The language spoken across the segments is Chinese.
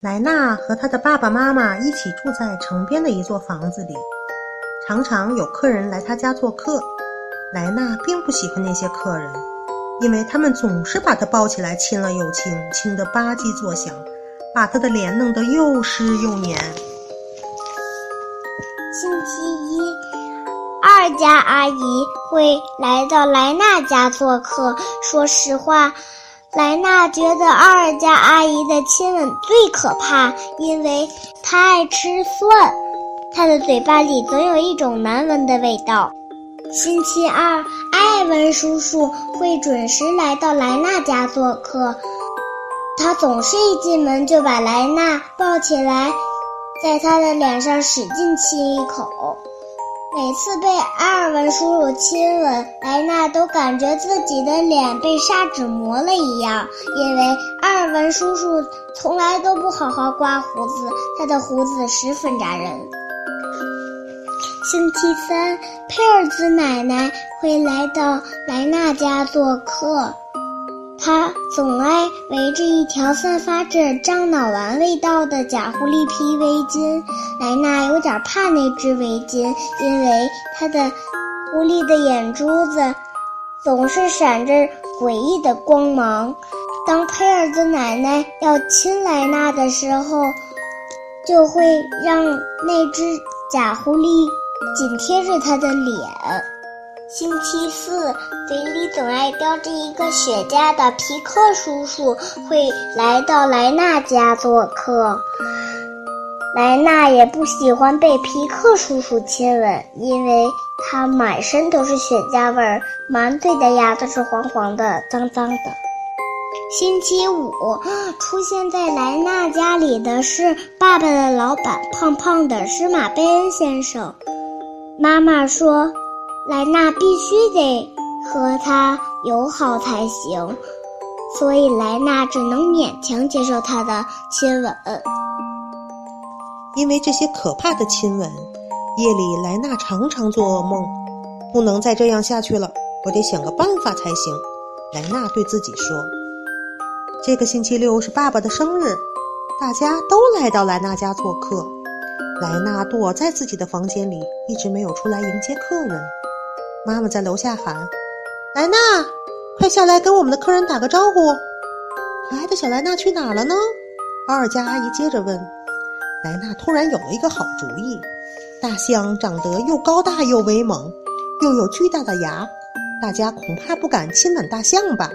莱娜和她的爸爸妈妈一起住在城边的一座房子里，常常有客人来她家做客。莱娜并不喜欢那些客人，因为他们总是把她抱起来亲了又亲，亲得吧唧作响，把她的脸弄得又湿又黏。星期一，二家阿姨会来到莱娜家做客。说实话。莱娜觉得二家阿姨的亲吻最可怕，因为她爱吃蒜，她的嘴巴里总有一种难闻的味道。星期二，艾文叔叔会准时来到莱娜家做客，他总是一进门就把莱娜抱起来，在她的脸上使劲亲一口。每次被阿尔文叔叔亲吻，莱娜都感觉自己的脸被砂纸磨了一样，因为阿尔文叔叔从来都不好好刮胡子，他的胡子十分扎人。星期三，佩尔兹奶奶会来到莱娜家做客。他总爱围着一条散发着樟脑丸味道的假狐狸皮围巾。莱娜有点怕那只围巾，因为它的狐狸的眼珠子总是闪着诡异的光芒。当佩尔的奶奶要亲莱娜的时候，就会让那只假狐狸紧贴着她的脸。星期四，嘴里总爱叼着一个雪茄的皮克叔叔会来到莱娜家做客。莱娜也不喜欢被皮克叔叔亲吻，因为他满身都是雪茄味儿，满嘴的牙都是黄黄的、脏脏的。星期五，出现在莱娜家里的是爸爸的老板，胖胖的施马贝恩先生。妈妈说。莱娜必须得和他友好才行，所以莱娜只能勉强接受他的亲吻。因为这些可怕的亲吻，夜里莱娜常常做噩梦。不能再这样下去了，我得想个办法才行。莱娜对自己说：“这个星期六是爸爸的生日，大家都来到莱娜家做客。莱娜躲在自己的房间里，一直没有出来迎接客人。”妈妈在楼下喊：“莱娜，快下来跟我们的客人打个招呼。”可爱的小莱娜去哪儿了呢？奥尔加阿姨接着问。莱娜突然有了一个好主意：大象长得又高大又威猛，又有巨大的牙，大家恐怕不敢亲吻大象吧？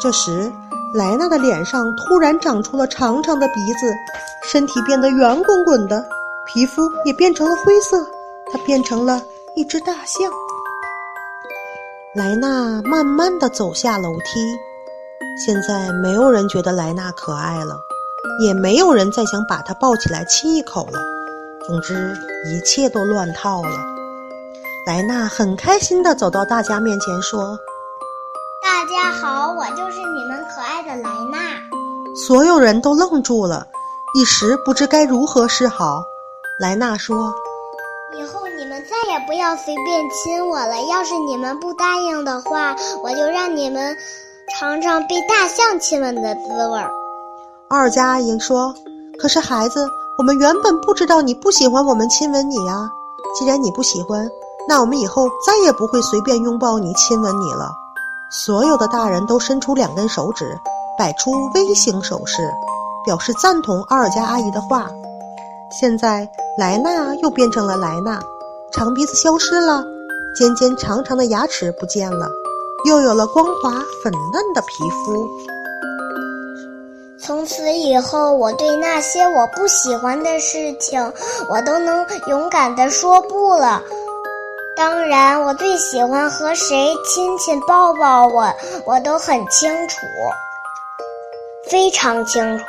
这时，莱娜的脸上突然长出了长长的鼻子，身体变得圆滚滚的，皮肤也变成了灰色，她变成了一只大象。莱娜慢慢的走下楼梯，现在没有人觉得莱娜可爱了，也没有人再想把她抱起来亲一口了。总之，一切都乱套了。莱娜很开心的走到大家面前说：“大家好，我就是你们可爱的莱娜。”所有人都愣住了，一时不知该如何是好。莱娜说。再也不要随便亲我了。要是你们不答应的话，我就让你们尝尝被大象亲吻的滋味儿。二家阿姨说：“可是孩子，我们原本不知道你不喜欢我们亲吻你呀。既然你不喜欢，那我们以后再也不会随便拥抱你、亲吻你了。”所有的大人都伸出两根手指，摆出 V 型手势，表示赞同二家阿姨的话。现在莱娜又变成了莱娜。长鼻子消失了，尖尖长长的牙齿不见了，又有了光滑粉嫩的皮肤。从此以后，我对那些我不喜欢的事情，我都能勇敢地说不了。当然，我最喜欢和谁亲亲抱抱，我我都很清楚，非常清楚。